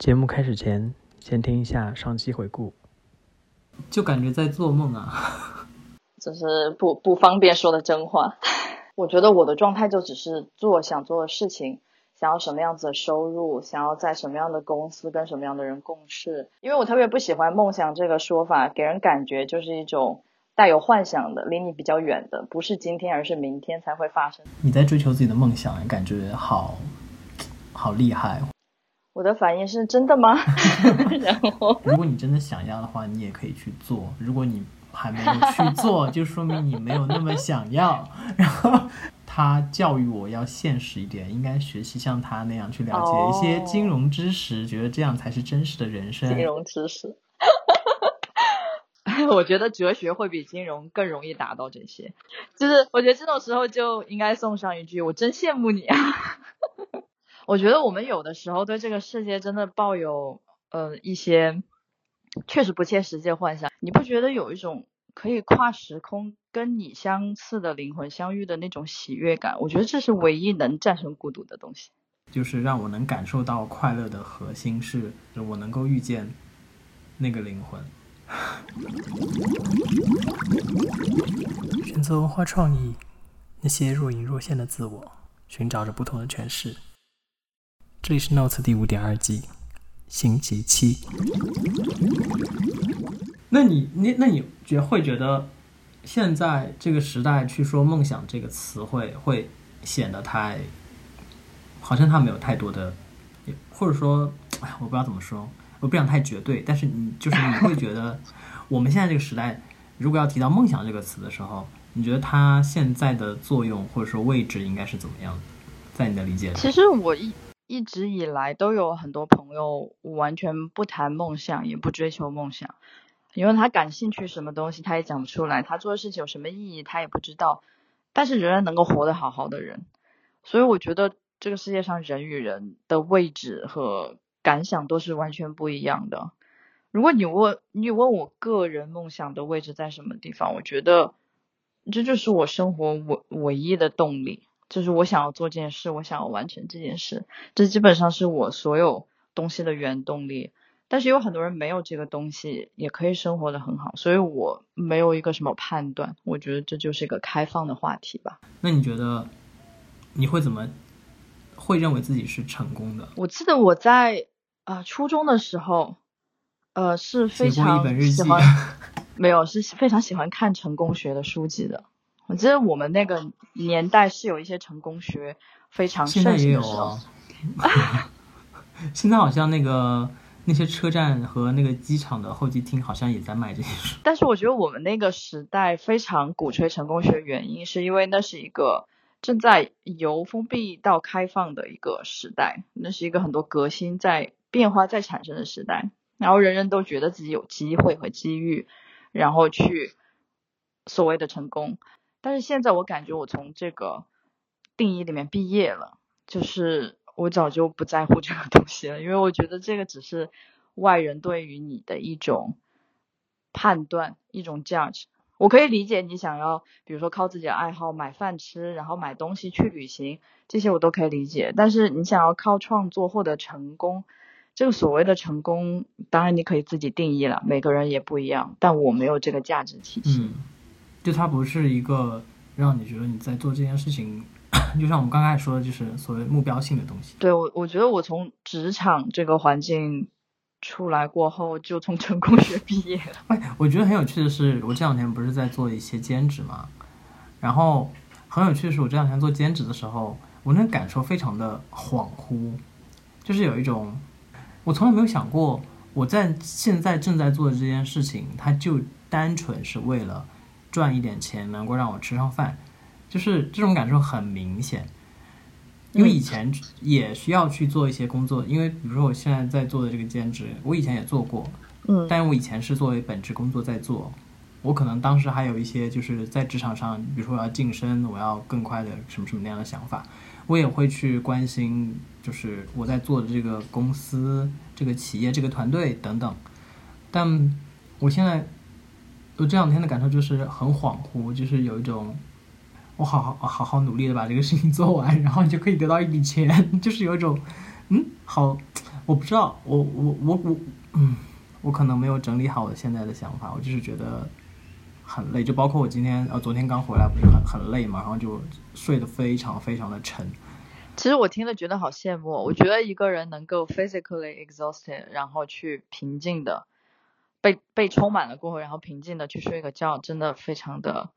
节目开始前，先听一下上期回顾。就感觉在做梦啊，就是不不方便说的真话。我觉得我的状态就只是做想做的事情，想要什么样子的收入，想要在什么样的公司跟什么样的人共事。因为我特别不喜欢梦想这个说法，给人感觉就是一种带有幻想的，离你比较远的，不是今天而是明天才会发生。你在追求自己的梦想，感觉好好厉害。我的反应是真的吗？然后，如果你真的想要的话，你也可以去做。如果你还没有去做，就说明你没有那么想要。然后他教育我要现实一点，应该学习像他那样去了解一些金融知识，觉得这样才是真实的人生。金融知识，我觉得哲学会比金融更容易达到这些。就是我觉得这种时候就应该送上一句：“我真羡慕你啊。”我觉得我们有的时候对这个世界真的抱有呃一些确实不切实际的幻想。你不觉得有一种可以跨时空跟你相似的灵魂相遇的那种喜悦感？我觉得这是唯一能战胜孤独的东西。就是让我能感受到快乐的核心是，我能够遇见那个灵魂。选择文化创意，那些若隐若现的自我，寻找着不同的诠释。这里是 Notes 第五点二季，星期七。那你，你，那你觉会觉得，现在这个时代去说梦想这个词汇，会显得太，好像它没有太多的，或者说，哎，我不知道怎么说，我不想太绝对，但是你就是你会觉得，我们现在这个时代，如果要提到梦想这个词的时候，你觉得它现在的作用或者说位置应该是怎么样的？在你的理解里，其实我一。一直以来都有很多朋友完全不谈梦想，也不追求梦想，因为他感兴趣什么东西他也讲不出来，他做的事情有什么意义他也不知道，但是仍然能够活得好好的人，所以我觉得这个世界上人与人的位置和感想都是完全不一样的。如果你问你问我个人梦想的位置在什么地方，我觉得这就是我生活唯唯一的动力。就是我想要做这件事，我想要完成这件事，这基本上是我所有东西的原动力。但是有很多人没有这个东西，也可以生活的很好，所以我没有一个什么判断。我觉得这就是一个开放的话题吧。那你觉得你会怎么会认为自己是成功的？我记得我在啊初中的时候，呃是非常喜欢，没有是非常喜欢看成功学的书籍的。我记得我们那个年代是有一些成功学非常盛行的时候，现在好像那个那些车站和那个机场的候机厅好像也在卖这些书。但是我觉得我们那个时代非常鼓吹成功学，原因是因为那是一个正在由封闭到开放的一个时代，那是一个很多革新在变化在产生的时代，然后人人都觉得自己有机会和机遇，然后去所谓的成功。但是现在我感觉我从这个定义里面毕业了，就是我早就不在乎这个东西了，因为我觉得这个只是外人对于你的一种判断，一种 judge。我可以理解你想要，比如说靠自己的爱好买饭吃，然后买东西去旅行，这些我都可以理解。但是你想要靠创作获得成功，这个所谓的成功，当然你可以自己定义了，每个人也不一样。但我没有这个价值体系。就它不是一个让你觉得你在做这件事情，就像我们刚开始说的，就是所谓目标性的东西。对我，我觉得我从职场这个环境出来过后，就从成功学毕业了。哎，我觉得很有趣的是，我这两天不是在做一些兼职嘛，然后很有趣的是，我这两天做兼职的时候，我那感受非常的恍惚，就是有一种我从来没有想过，我在现在正在做的这件事情，它就单纯是为了。赚一点钱能够让我吃上饭，就是这种感受很明显。因为以前也需要去做一些工作，因为比如说我现在在做的这个兼职，我以前也做过，嗯，但我以前是作为本职工作在做。我可能当时还有一些就是在职场上，比如说我要晋升，我要更快的什么什么那样的想法，我也会去关心，就是我在做的这个公司、这个企业、这个团队等等。但我现在。我这两天的感受就是很恍惚，就是有一种，我好好好好努力的把这个事情做完，然后你就可以得到一笔钱，就是有一种，嗯，好，我不知道，我我我我，嗯，我可能没有整理好我现在的想法，我就是觉得很累，就包括我今天呃昨天刚回来，不是很很累嘛，然后就睡得非常非常的沉。其实我听了觉得好羡慕，我觉得一个人能够 physically exhausted，然后去平静的被被充满了过后，然后平静的去睡个觉，真的非常的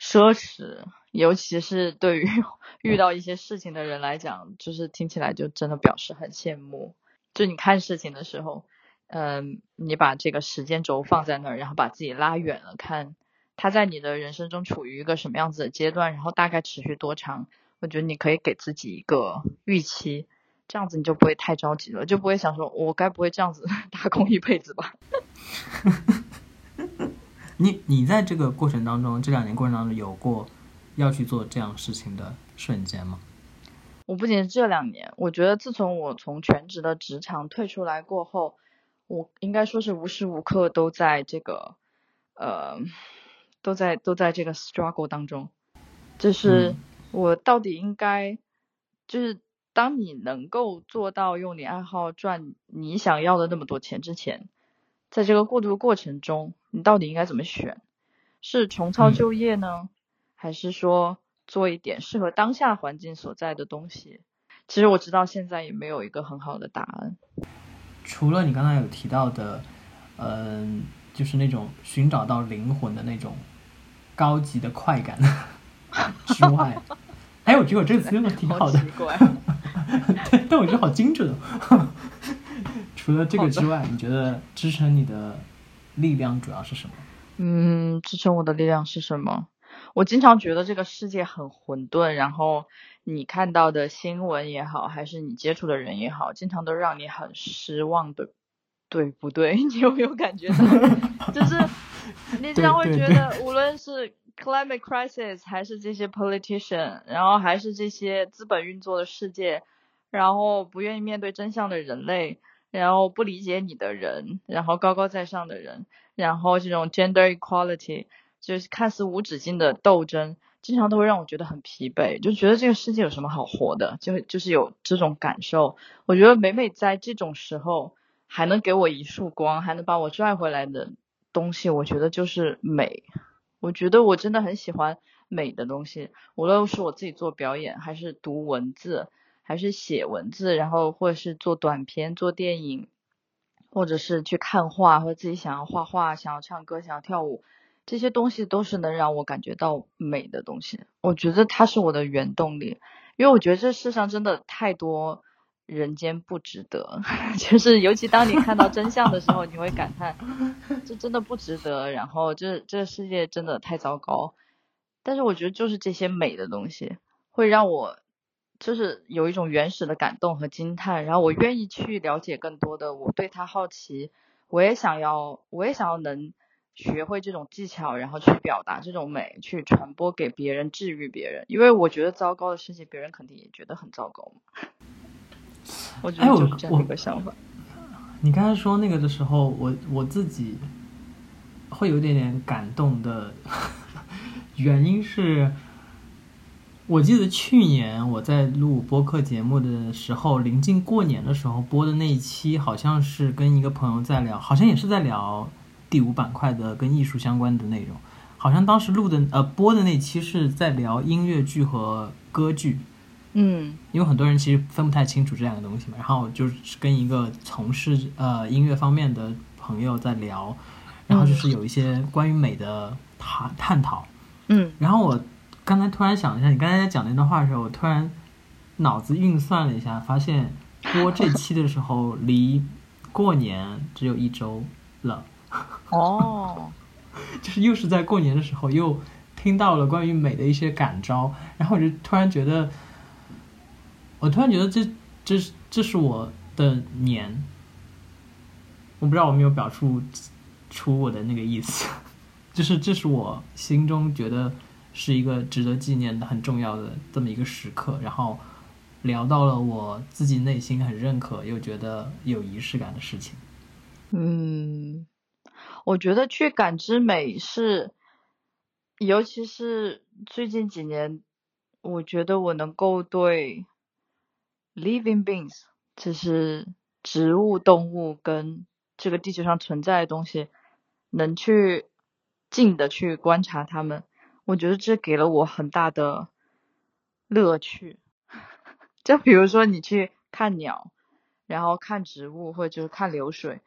奢侈，尤其是对于 遇到一些事情的人来讲，就是听起来就真的表示很羡慕。就你看事情的时候，嗯，你把这个时间轴放在那儿，然后把自己拉远了看，他在你的人生中处于一个什么样子的阶段，然后大概持续多长，我觉得你可以给自己一个预期，这样子你就不会太着急了，就不会想说我该不会这样子 打工一辈子吧？你你在这个过程当中，这两年过程当中有过要去做这样事情的瞬间吗？我不仅是这两年，我觉得自从我从全职的职场退出来过后，我应该说是无时无刻都在这个呃，都在都在这个 struggle 当中，就是我到底应该，就是当你能够做到用你爱好赚你想要的那么多钱之前，在这个过渡过程中，你到底应该怎么选？是重操旧业呢，还是说？做一点适合当下环境所在的东西，其实我知道现在也没有一个很好的答案。除了你刚才有提到的，嗯，就是那种寻找到灵魂的那种高级的快感 之外，哎，我觉得我这个词用的挺好的，奇怪，对，但我觉得好精准。除了这个之外，你觉得支撑你的力量主要是什么？嗯，支撑我的力量是什么？我经常觉得这个世界很混沌，然后你看到的新闻也好，还是你接触的人也好，经常都让你很失望的，对不对？你有没有感觉到？就是你经常会觉得，无论是 climate crisis，还是这些 politician，然后还是这些资本运作的世界，然后不愿意面对真相的人类，然后不理解你的人，然后高高在上的人，然后这种 gender equality。就是看似无止境的斗争，经常都会让我觉得很疲惫，就觉得这个世界有什么好活的，就就是有这种感受。我觉得每每在这种时候，还能给我一束光，还能把我拽回来的东西，我觉得就是美。我觉得我真的很喜欢美的东西，无论是我自己做表演，还是读文字，还是写文字，然后或者是做短片、做电影，或者是去看画，或者自己想要画画、想要唱歌、想要跳舞。这些东西都是能让我感觉到美的东西，我觉得它是我的原动力，因为我觉得这世上真的太多人间不值得，就是尤其当你看到真相的时候，你会感叹这真的不值得，然后这这世界真的太糟糕。但是我觉得就是这些美的东西会让我就是有一种原始的感动和惊叹，然后我愿意去了解更多的，我对他好奇，我也想要，我也想要能。学会这种技巧，然后去表达这种美，去传播给别人，治愈别人。因为我觉得糟糕的事情，别人肯定也觉得很糟糕嘛。我觉得就是这样一个想法。你刚才说那个的时候，我我自己会有点点感动的原因是，我记得去年我在录播客节目的时候，临近过年的时候播的那一期，好像是跟一个朋友在聊，好像也是在聊。第五板块的跟艺术相关的内容，好像当时录的呃播的那期是在聊音乐剧和歌剧，嗯，因为很多人其实分不太清楚这两个东西嘛。然后就是跟一个从事呃音乐方面的朋友在聊，然后就是有一些关于美的探探讨，嗯。然后我刚才突然想一下，你刚才在讲那段话的时候，我突然脑子运算了一下，发现播这期的时候离过年只有一周了。哦，就是又是在过年的时候，又听到了关于美的一些感召，然后我就突然觉得，我突然觉得这这这是我的年，我不知道我没有表述出我的那个意思，就是这是我心中觉得是一个值得纪念的很重要的这么一个时刻，然后聊到了我自己内心很认可又觉得有仪式感的事情，嗯。我觉得去感知美是，尤其是最近几年，我觉得我能够对 living beings，就是植物、动物跟这个地球上存在的东西，能去近的去观察它们，我觉得这给了我很大的乐趣。就比如说你去看鸟，然后看植物，或者就是看流水，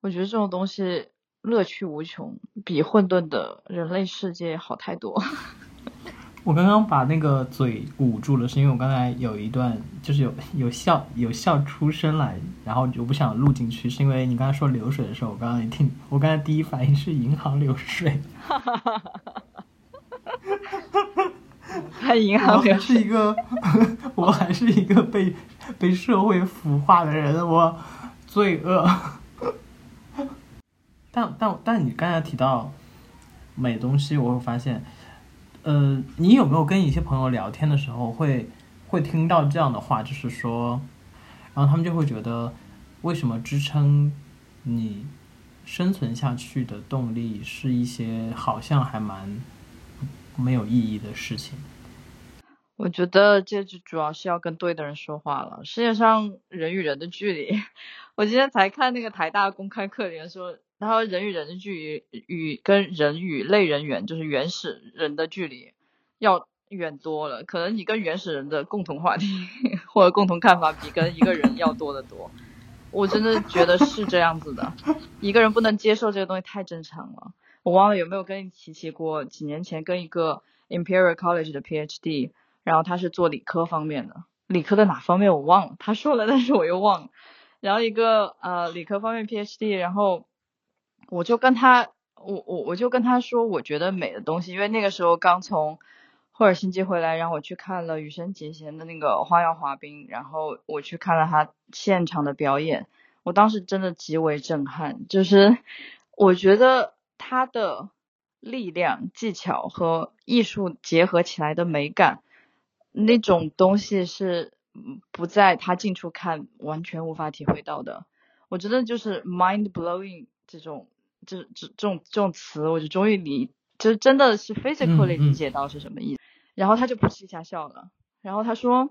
我觉得这种东西乐趣无穷，比混沌的人类世界好太多。我刚刚把那个嘴捂住了，是因为我刚才有一段就是有有笑有笑出声来，然后我不想录进去，是因为你刚才说流水的时候，我刚刚一听，我刚才第一反应是银行流水。哈哈哈哈哈哈哈哈哈哈！看银行。我还是一个，我还是一个被被社会腐化的人，我罪恶。但但但你刚才提到美东西，我会发现。呃，你有没有跟一些朋友聊天的时候，会会听到这样的话，就是说，然后他们就会觉得，为什么支撑你生存下去的动力是一些好像还蛮没有意义的事情？我觉得这就主要是要跟对的人说话了。世界上人与人的距离，我今天才看那个台大公开课里面说。然后人与人的距离与跟人与类人猿就是原始人的距离要远多了，可能你跟原始人的共同话题 或者共同看法比跟一个人要多得多。我真的觉得是这样子的，一个人不能接受这个东西太正常了。我忘了有没有跟你提起过，几年前跟一个 Imperial College 的 PhD，然后他是做理科方面的，理科的哪方面我忘了，他说了，但是我又忘了。然后一个呃理科方面 PhD，然后。我就跟他，我我我就跟他说，我觉得美的东西，因为那个时候刚从赫尔辛基回来，然后我去看了羽生结弦的那个花样滑冰，然后我去看了他现场的表演，我当时真的极为震撼，就是我觉得他的力量、技巧和艺术结合起来的美感，那种东西是不在他近处看完全无法体会到的，我觉得就是 mind blowing 这种。这这这种这种词，我就终于理，就真的是 physically 理解到是什么意思。然后他就噗嗤一下笑了，然后他说，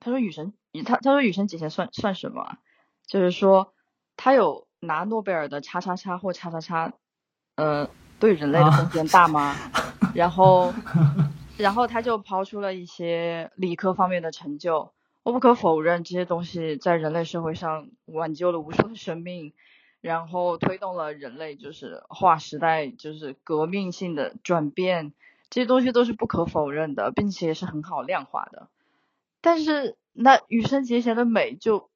他说雨神，他他说雨神姐姐算算什么？啊？就是说他有拿诺贝尔的叉叉叉或叉叉叉，呃，对人类的贡献大吗？然后然后他就抛出了一些理科方面的成就。我不可否认，这些东西在人类社会上挽救了无数的生命。然后推动了人类就是划时代，就是革命性的转变，这些东西都是不可否认的，并且是很好量化的。但是，那羽生结弦的美就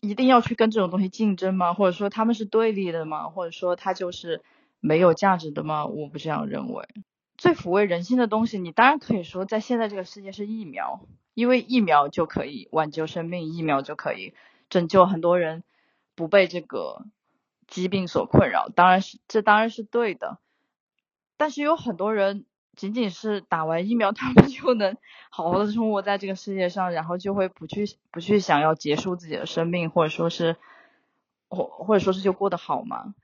一定要去跟这种东西竞争吗？或者说他们是对立的吗？或者说它就是没有价值的吗？我不这样认为。最抚慰人心的东西，你当然可以说在现在这个世界是疫苗，因为疫苗就可以挽救生命，疫苗就可以拯救很多人。不被这个疾病所困扰，当然是这当然是对的。但是有很多人仅仅是打完疫苗，他们就能好好的生活在这个世界上，然后就会不去不去想要结束自己的生命，或者说是或或者说是就过得好吗？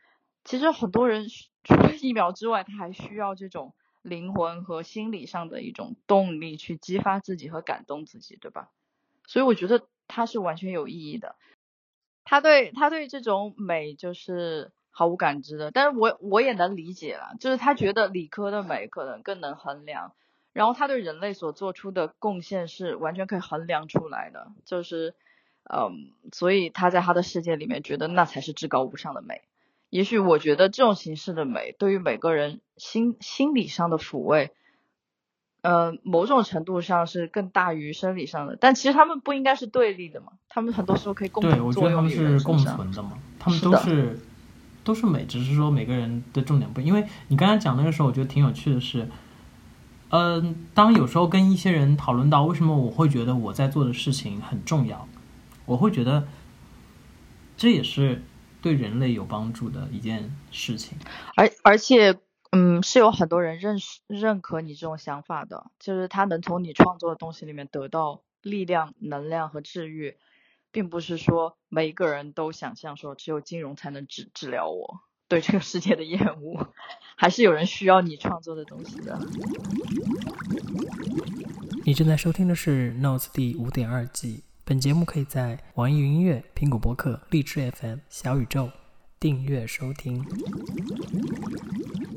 其实很多人除了疫苗之外，他还需要这种灵魂和心理上的一种动力去激发自己和感动自己，对吧？所以我觉得它是完全有意义的。他对他对这种美就是毫无感知的，但是我我也能理解了，就是他觉得理科的美可能更能衡量，然后他对人类所做出的贡献是完全可以衡量出来的，就是嗯，所以他在他的世界里面觉得那才是至高无上的美。也许我觉得这种形式的美对于每个人心心理上的抚慰。呃，某种程度上是更大于生理上的，但其实他们不应该是对立的嘛？他们很多时候可以共同作用于对，我觉得他们是共存的嘛。他们都是都是美，只是说每个人的重点不。因为你刚才讲那个时候，我觉得挺有趣的是，嗯，当有时候跟一些人讨论到为什么我会觉得我在做的事情很重要，我会觉得这也是对人类有帮助的一件事情，而而且。嗯，是有很多人认识认可你这种想法的，就是他能从你创作的东西里面得到力量、能量和治愈，并不是说每一个人都想象说只有金融才能治治疗我对这个世界的厌恶，还是有人需要你创作的东西的。你正在收听的是《Notes》第五点二季本节目可以在网易云音乐、苹果播客、荔枝 FM、小宇宙订阅收听。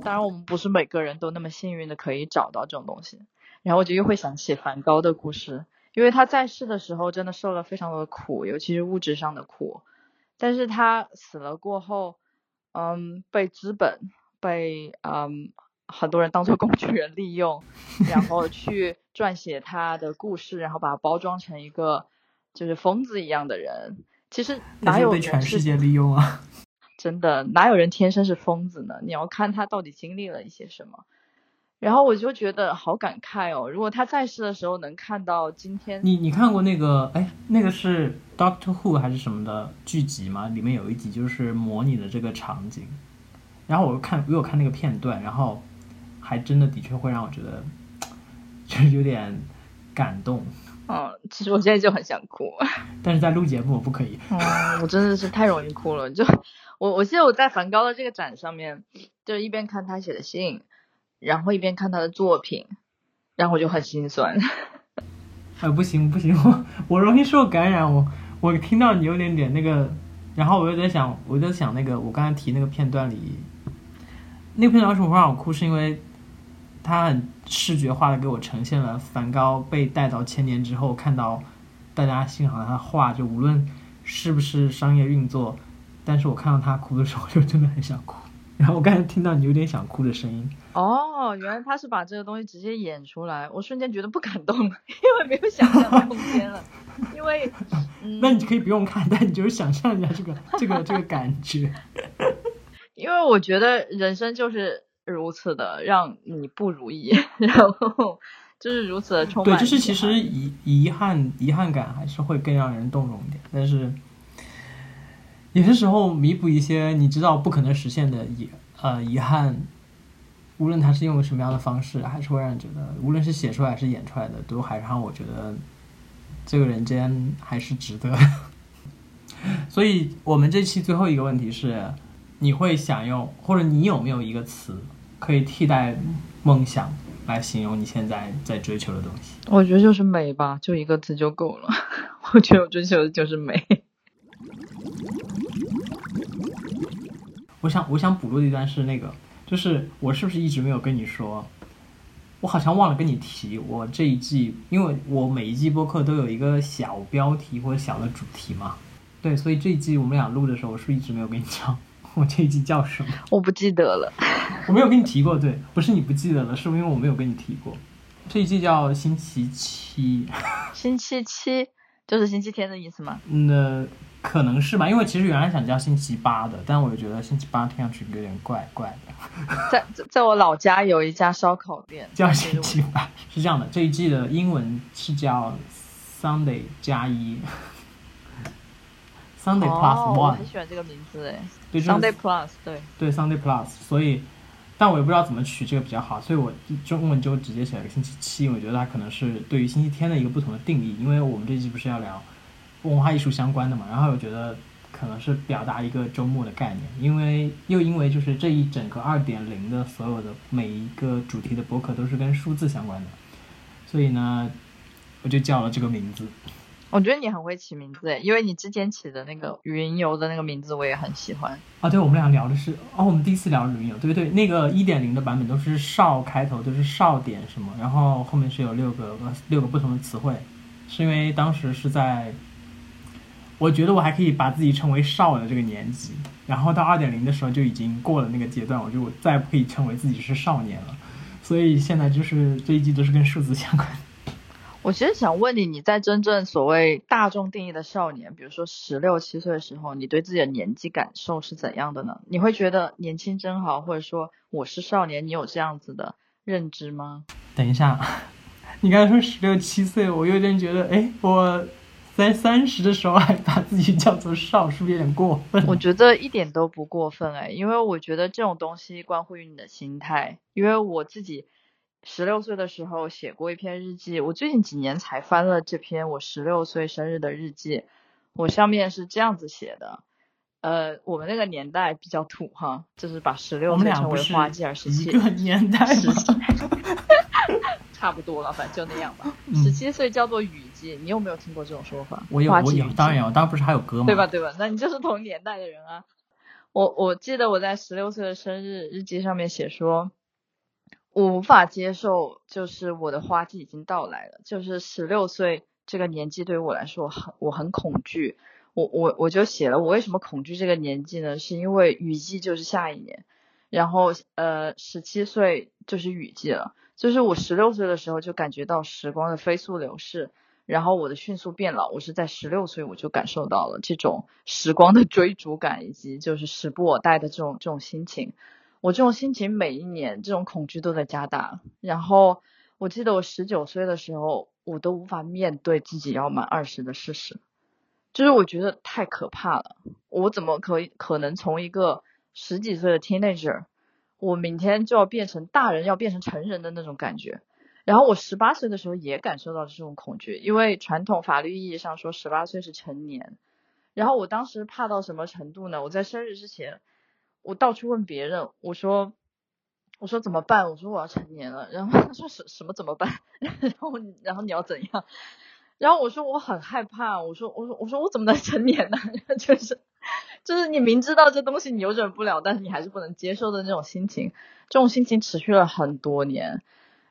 当然，我们不是每个人都那么幸运的可以找到这种东西。然后我就又会想起梵高的故事，因为他在世的时候真的受了非常多的苦，尤其是物质上的苦。但是他死了过后，嗯，被资本、被嗯很多人当做工具人利用，然后去撰写他的故事，然后把它包装成一个就是疯子一样的人。其实哪有被全世界利用啊？真的哪有人天生是疯子呢？你要看他到底经历了一些什么。然后我就觉得好感慨哦，如果他在世的时候能看到今天，你你看过那个哎，那个是 Doctor Who 还是什么的剧集吗？里面有一集就是模拟的这个场景，然后我看我有看那个片段，然后还真的的确会让我觉得 就是有点感动，嗯，其实我现在就很想哭，但是在录节目我不可以。嗯，我真的是太容易哭了。就我我记得我在梵高的这个展上面，就一边看他写的信。然后一边看他的作品，然后我就很心酸。哎，不行不行，我我容易受感染。我我听到你有点点那个，然后我又在想，我就想那个我刚才提那个片段里，那个片段为什么会让我哭？是因为他很视觉化的给我呈现了梵高被带到千年之后，看到大家欣赏他的画，就无论是不是商业运作，但是我看到他哭的时候，就真的很想哭。然后我刚才听到你有点想哭的声音。哦，原来他是把这个东西直接演出来，我瞬间觉得不感动，因为没有想象的空间了。因为，嗯，那你可以不用看，但你就是想象一下这个这个这个感觉。因为我觉得人生就是如此的让你不如意，然后就是如此的充满。对，就是其实遗遗憾遗憾感还是会更让人动容一点，但是有些时候弥补一些你知道不可能实现的遗呃遗憾。无论他是用什么样的方式，还是会让人觉得，无论是写出来还是演出来的，都还是让我觉得这个人间还是值得。所以，我们这期最后一个问题是：你会想用，或者你有没有一个词可以替代梦想来形容你现在在追求的东西？我觉得就是美吧，就一个字就够了。我觉得我追求的就是美。我想，我想补录的一段是那个。就是我是不是一直没有跟你说？我好像忘了跟你提，我这一季，因为我每一季播客都有一个小标题或者小的主题嘛。对，所以这一季我们俩录的时候，我是一直没有跟你讲 我这一季叫什么。我不记得了，我没有跟你提过。对，不是你不记得了，是因为我没有跟你提过。这一季叫星期七。星期七就是星期天的意思吗？那。可能是吧，因为其实原来想叫星期八的，但我又觉得星期八听上去有点怪怪的。在在我老家有一家烧烤店叫星期八，是这样的，这一季的英文是叫 Sunday 加一，Sunday Plus One。我很喜欢这个名字哎，对，Sunday Plus，对对 Sunday Plus，所以但我也不知道怎么取这个比较好，所以我中文就直接写了个星期七，我觉得它可能是对于星期天的一个不同的定义，因为我们这期不是要聊。文化艺术相关的嘛，然后我觉得可能是表达一个周末的概念，因为又因为就是这一整个二点零的所有的每一个主题的博客都是跟数字相关的，所以呢，我就叫了这个名字。我觉得你很会起名字诶，因为你之前起的那个云游的那个名字我也很喜欢。啊，对，我们俩聊的是哦，我们第一次聊云游，对对，那个一点零的版本都是少开头，都是少点什么，然后后面是有六个六个不同的词汇，是因为当时是在。我觉得我还可以把自己称为少的这个年纪，然后到二点零的时候就已经过了那个阶段，我就再不可以称为自己是少年了。所以现在就是这一季都是跟数字相关。我其实想问你，你在真正所谓大众定义的少年，比如说十六七岁的时候，你对自己的年纪感受是怎样的呢？你会觉得年轻真好，或者说我是少年，你有这样子的认知吗？等一下，你刚才说十六七岁，我有点觉得，哎，我。在三十的时候还把自己叫做少，是不是有点过分？我觉得一点都不过分哎，因为我觉得这种东西关乎于你的心态。因为我自己十六岁的时候写过一篇日记，我最近几年才翻了这篇我十六岁生日的日记。我上面是这样子写的，呃，我们那个年代比较土哈，就是把十六岁称为花季，而十七年代差不多了，反正就那样吧。嗯十七岁叫做雨季，你有没有听过这种说法？我有我有当然有，当然不是还有歌吗？对吧？？对吧？那你就是同年代的人啊。我我记得我在十六岁的生日日记上面写说，我无法接受，就是我的花季已经到来了，就是十六岁这个年纪对于我来说很我很恐惧。我我我就写了，我为什么恐惧这个年纪呢？是因为雨季就是下一年，然后呃十七岁就是雨季了，就是我十六岁的时候就感觉到时光的飞速流逝，然后我的迅速变老，我是在十六岁我就感受到了这种时光的追逐感，以及就是时不我待的这种这种心情。我这种心情每一年这种恐惧都在加大。然后我记得我十九岁的时候，我都无法面对自己要满二十的事实，就是我觉得太可怕了。我怎么可以可能从一个十几岁的 teenager，我明天就要变成大人，要变成成人的那种感觉？然后我十八岁的时候也感受到这种恐惧，因为传统法律意义上说十八岁是成年。然后我当时怕到什么程度呢？我在生日之前，我到处问别人，我说我说怎么办？我说我要成年了。然后他说什什么怎么办？然后然后你要怎样？然后我说我很害怕，我说我说我说我怎么能成年呢？就是就是你明知道这东西你扭转不了，但是你还是不能接受的那种心情，这种心情持续了很多年。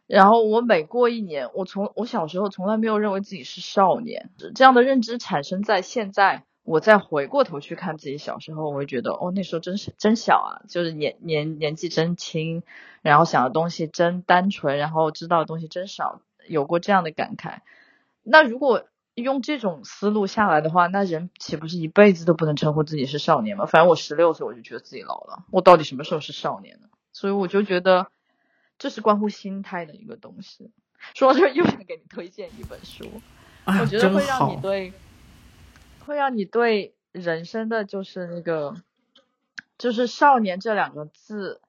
然后我每过一年，我从我小时候从来没有认为自己是少年，这样的认知产生在现在。我再回过头去看自己小时候，我会觉得哦，那时候真是真小啊，就是年年年纪真轻，然后想的东西真单纯，然后知道的东西真少，有过这样的感慨。那如果用这种思路下来的话，那人岂不是一辈子都不能称呼自己是少年吗？反正我十六岁我就觉得自己老了，我到底什么时候是少年呢？所以我就觉得这是关乎心态的一个东西。说到这儿，又想给你推荐一本书，哎，我觉得会让你。对，会让你对人生的就是那个，就是少年这两个字，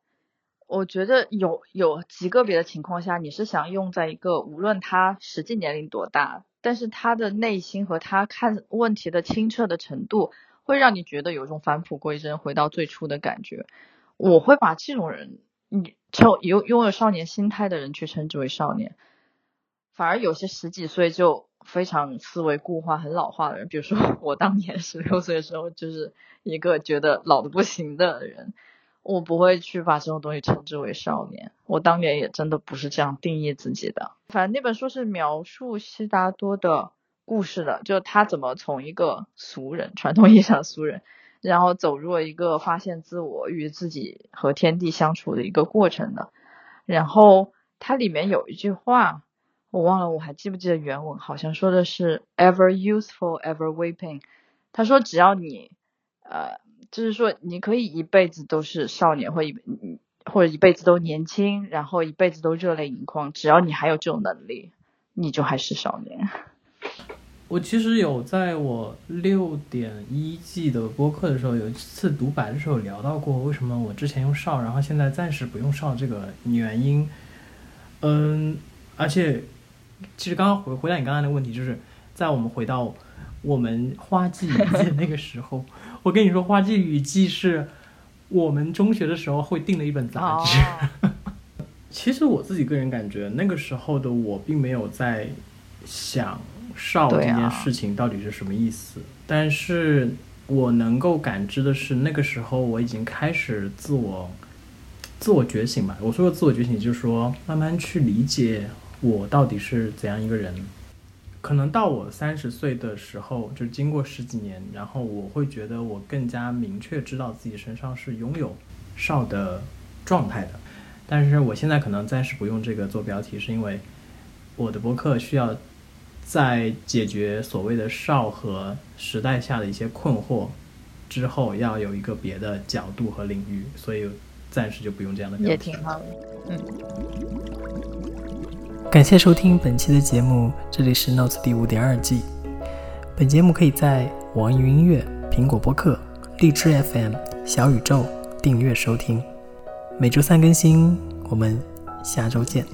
我觉得有有极个别的情况下，你是想用在一个无论他实际年龄多大，但是他的内心和他看问题的清澈的程度，会让你觉得有一种返璞归真、回到最初的感觉。我会把这种人，你称拥拥有少年心态的人去称之为少年。反而有些十几岁就非常思维固化、很老化的人，比如说 我当年十六岁的时候，就是一个觉得老的不行的人，我不会去把这种东西称之为少年。我当年也真的不是这样定义自己的。反正那本书是描述悉达多的故事的，就他怎么从一个俗人，传统意义上的俗人，然后走入了一个发现自我与自己和天地相处的一个过程的。然后它里面有一句话。我忘了，我还记不记得原文？好像说的是 “ever useful, ever weeping”。他说，只要你，呃，就是说你可以一辈子都是少年，或一或者一辈子都年轻，然后一辈子都热泪盈眶，只要你还有这种能力，你就还是少年。我其实有在我六点一季的播客的时候，有一次独白的时候聊到过，为什么我之前用少，然后现在暂时不用少这个原因。嗯，而且其实刚刚回回答你刚刚的问题，就是在我们回到我们花季雨季那个时候，我跟你说，花季雨季是我们中学的时候会订的一本杂志。哦，其实我自己个人感觉，那个时候的我并没有在想少这件事情到底是什么意思，但是我能够感知的是，那个时候我已经开始自我自我觉醒吧。我说的自我觉醒，就是说慢慢去理解我到底是怎样一个人。可能到我三十岁的时候，就是经过十几年，然后我会觉得我更加明确知道自己身上是拥有少的状态的。但是我现在可能暂时不用这个做标题，是因为我的博客需要在解决所谓的少和时代下的一些困惑之后，要有一个别的角度和领域，所以暂时就不用这样的标也。挺好的。嗯感谢收听本期的节目，这里是 Notes 第五点二季。本节目可以在网易云音乐、苹果播客、荔枝 FM、小宇宙订阅收听，每周三更新。我们下周见。